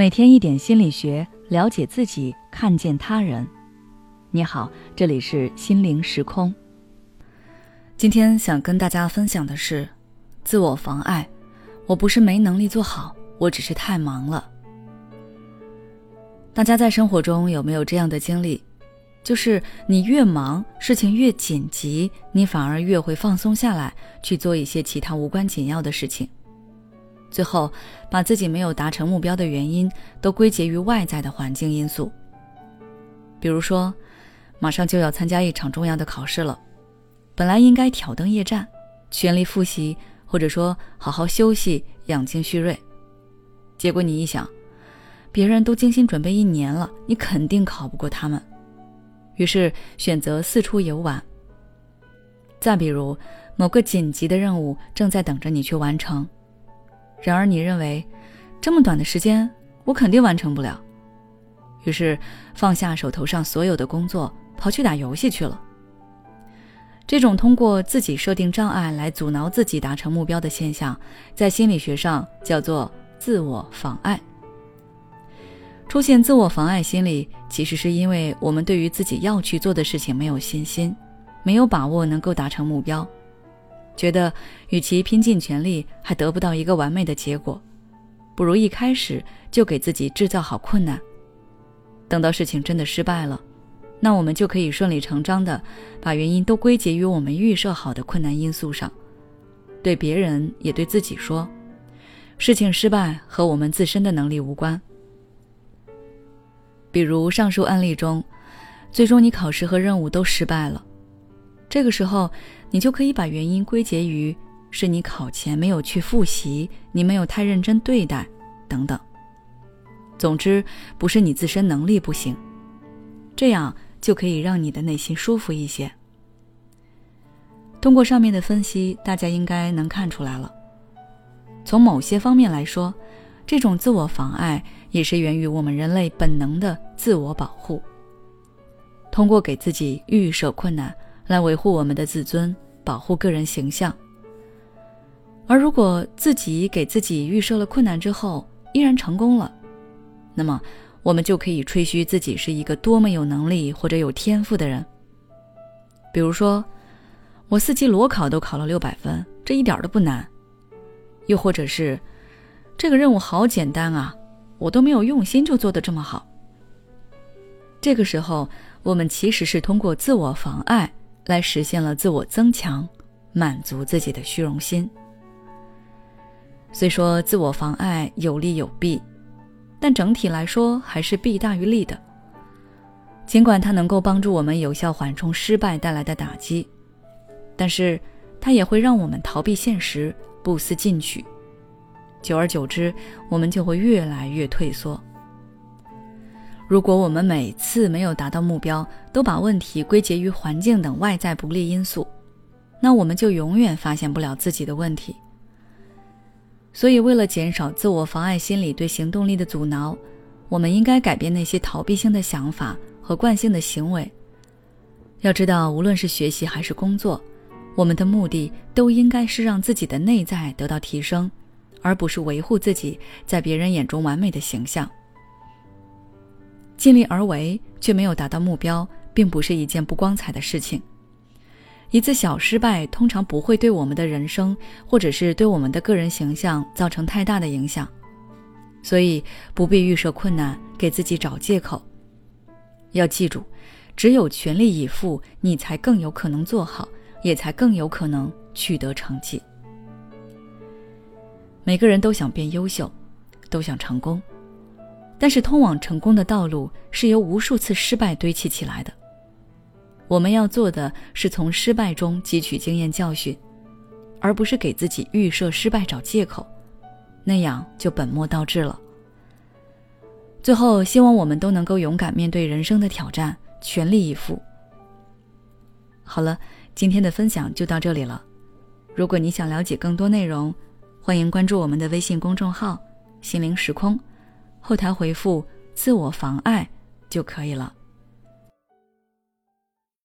每天一点心理学，了解自己，看见他人。你好，这里是心灵时空。今天想跟大家分享的是，自我妨碍。我不是没能力做好，我只是太忙了。大家在生活中有没有这样的经历？就是你越忙，事情越紧急，你反而越会放松下来，去做一些其他无关紧要的事情。最后，把自己没有达成目标的原因都归结于外在的环境因素。比如说，马上就要参加一场重要的考试了，本来应该挑灯夜战，全力复习，或者说好好休息，养精蓄锐。结果你一想，别人都精心准备一年了，你肯定考不过他们，于是选择四处游玩。再比如，某个紧急的任务正在等着你去完成。然而，你认为这么短的时间，我肯定完成不了。于是放下手头上所有的工作，跑去打游戏去了。这种通过自己设定障碍来阻挠自己达成目标的现象，在心理学上叫做自我妨碍。出现自我妨碍心理，其实是因为我们对于自己要去做的事情没有信心，没有把握能够达成目标。觉得与其拼尽全力还得不到一个完美的结果，不如一开始就给自己制造好困难。等到事情真的失败了，那我们就可以顺理成章的把原因都归结于我们预设好的困难因素上，对别人也对自己说，事情失败和我们自身的能力无关。比如上述案例中，最终你考试和任务都失败了。这个时候，你就可以把原因归结于是你考前没有去复习，你没有太认真对待，等等。总之，不是你自身能力不行，这样就可以让你的内心舒服一些。通过上面的分析，大家应该能看出来了。从某些方面来说，这种自我妨碍也是源于我们人类本能的自我保护。通过给自己预设困难。来维护我们的自尊，保护个人形象。而如果自己给自己预设了困难之后依然成功了，那么我们就可以吹嘘自己是一个多么有能力或者有天赋的人。比如说，我四级裸考都考了六百分，这一点都不难。又或者是，这个任务好简单啊，我都没有用心就做得这么好。这个时候，我们其实是通过自我妨碍。来实现了自我增强，满足自己的虚荣心。虽说自我妨碍有利有弊，但整体来说还是弊大于利的。尽管它能够帮助我们有效缓冲失败带来的打击，但是它也会让我们逃避现实，不思进取。久而久之，我们就会越来越退缩。如果我们每次没有达到目标，都把问题归结于环境等外在不利因素，那我们就永远发现不了自己的问题。所以，为了减少自我妨碍心理对行动力的阻挠，我们应该改变那些逃避性的想法和惯性的行为。要知道，无论是学习还是工作，我们的目的都应该是让自己的内在得到提升，而不是维护自己在别人眼中完美的形象。尽力而为却没有达到目标，并不是一件不光彩的事情。一次小失败通常不会对我们的人生，或者是对我们的个人形象造成太大的影响，所以不必预设困难，给自己找借口。要记住，只有全力以赴，你才更有可能做好，也才更有可能取得成绩。每个人都想变优秀，都想成功。但是，通往成功的道路是由无数次失败堆砌起来的。我们要做的是从失败中汲取经验教训，而不是给自己预设失败找借口，那样就本末倒置了。最后，希望我们都能够勇敢面对人生的挑战，全力以赴。好了，今天的分享就到这里了。如果你想了解更多内容，欢迎关注我们的微信公众号“心灵时空”。后台回复“自我妨碍”就可以了。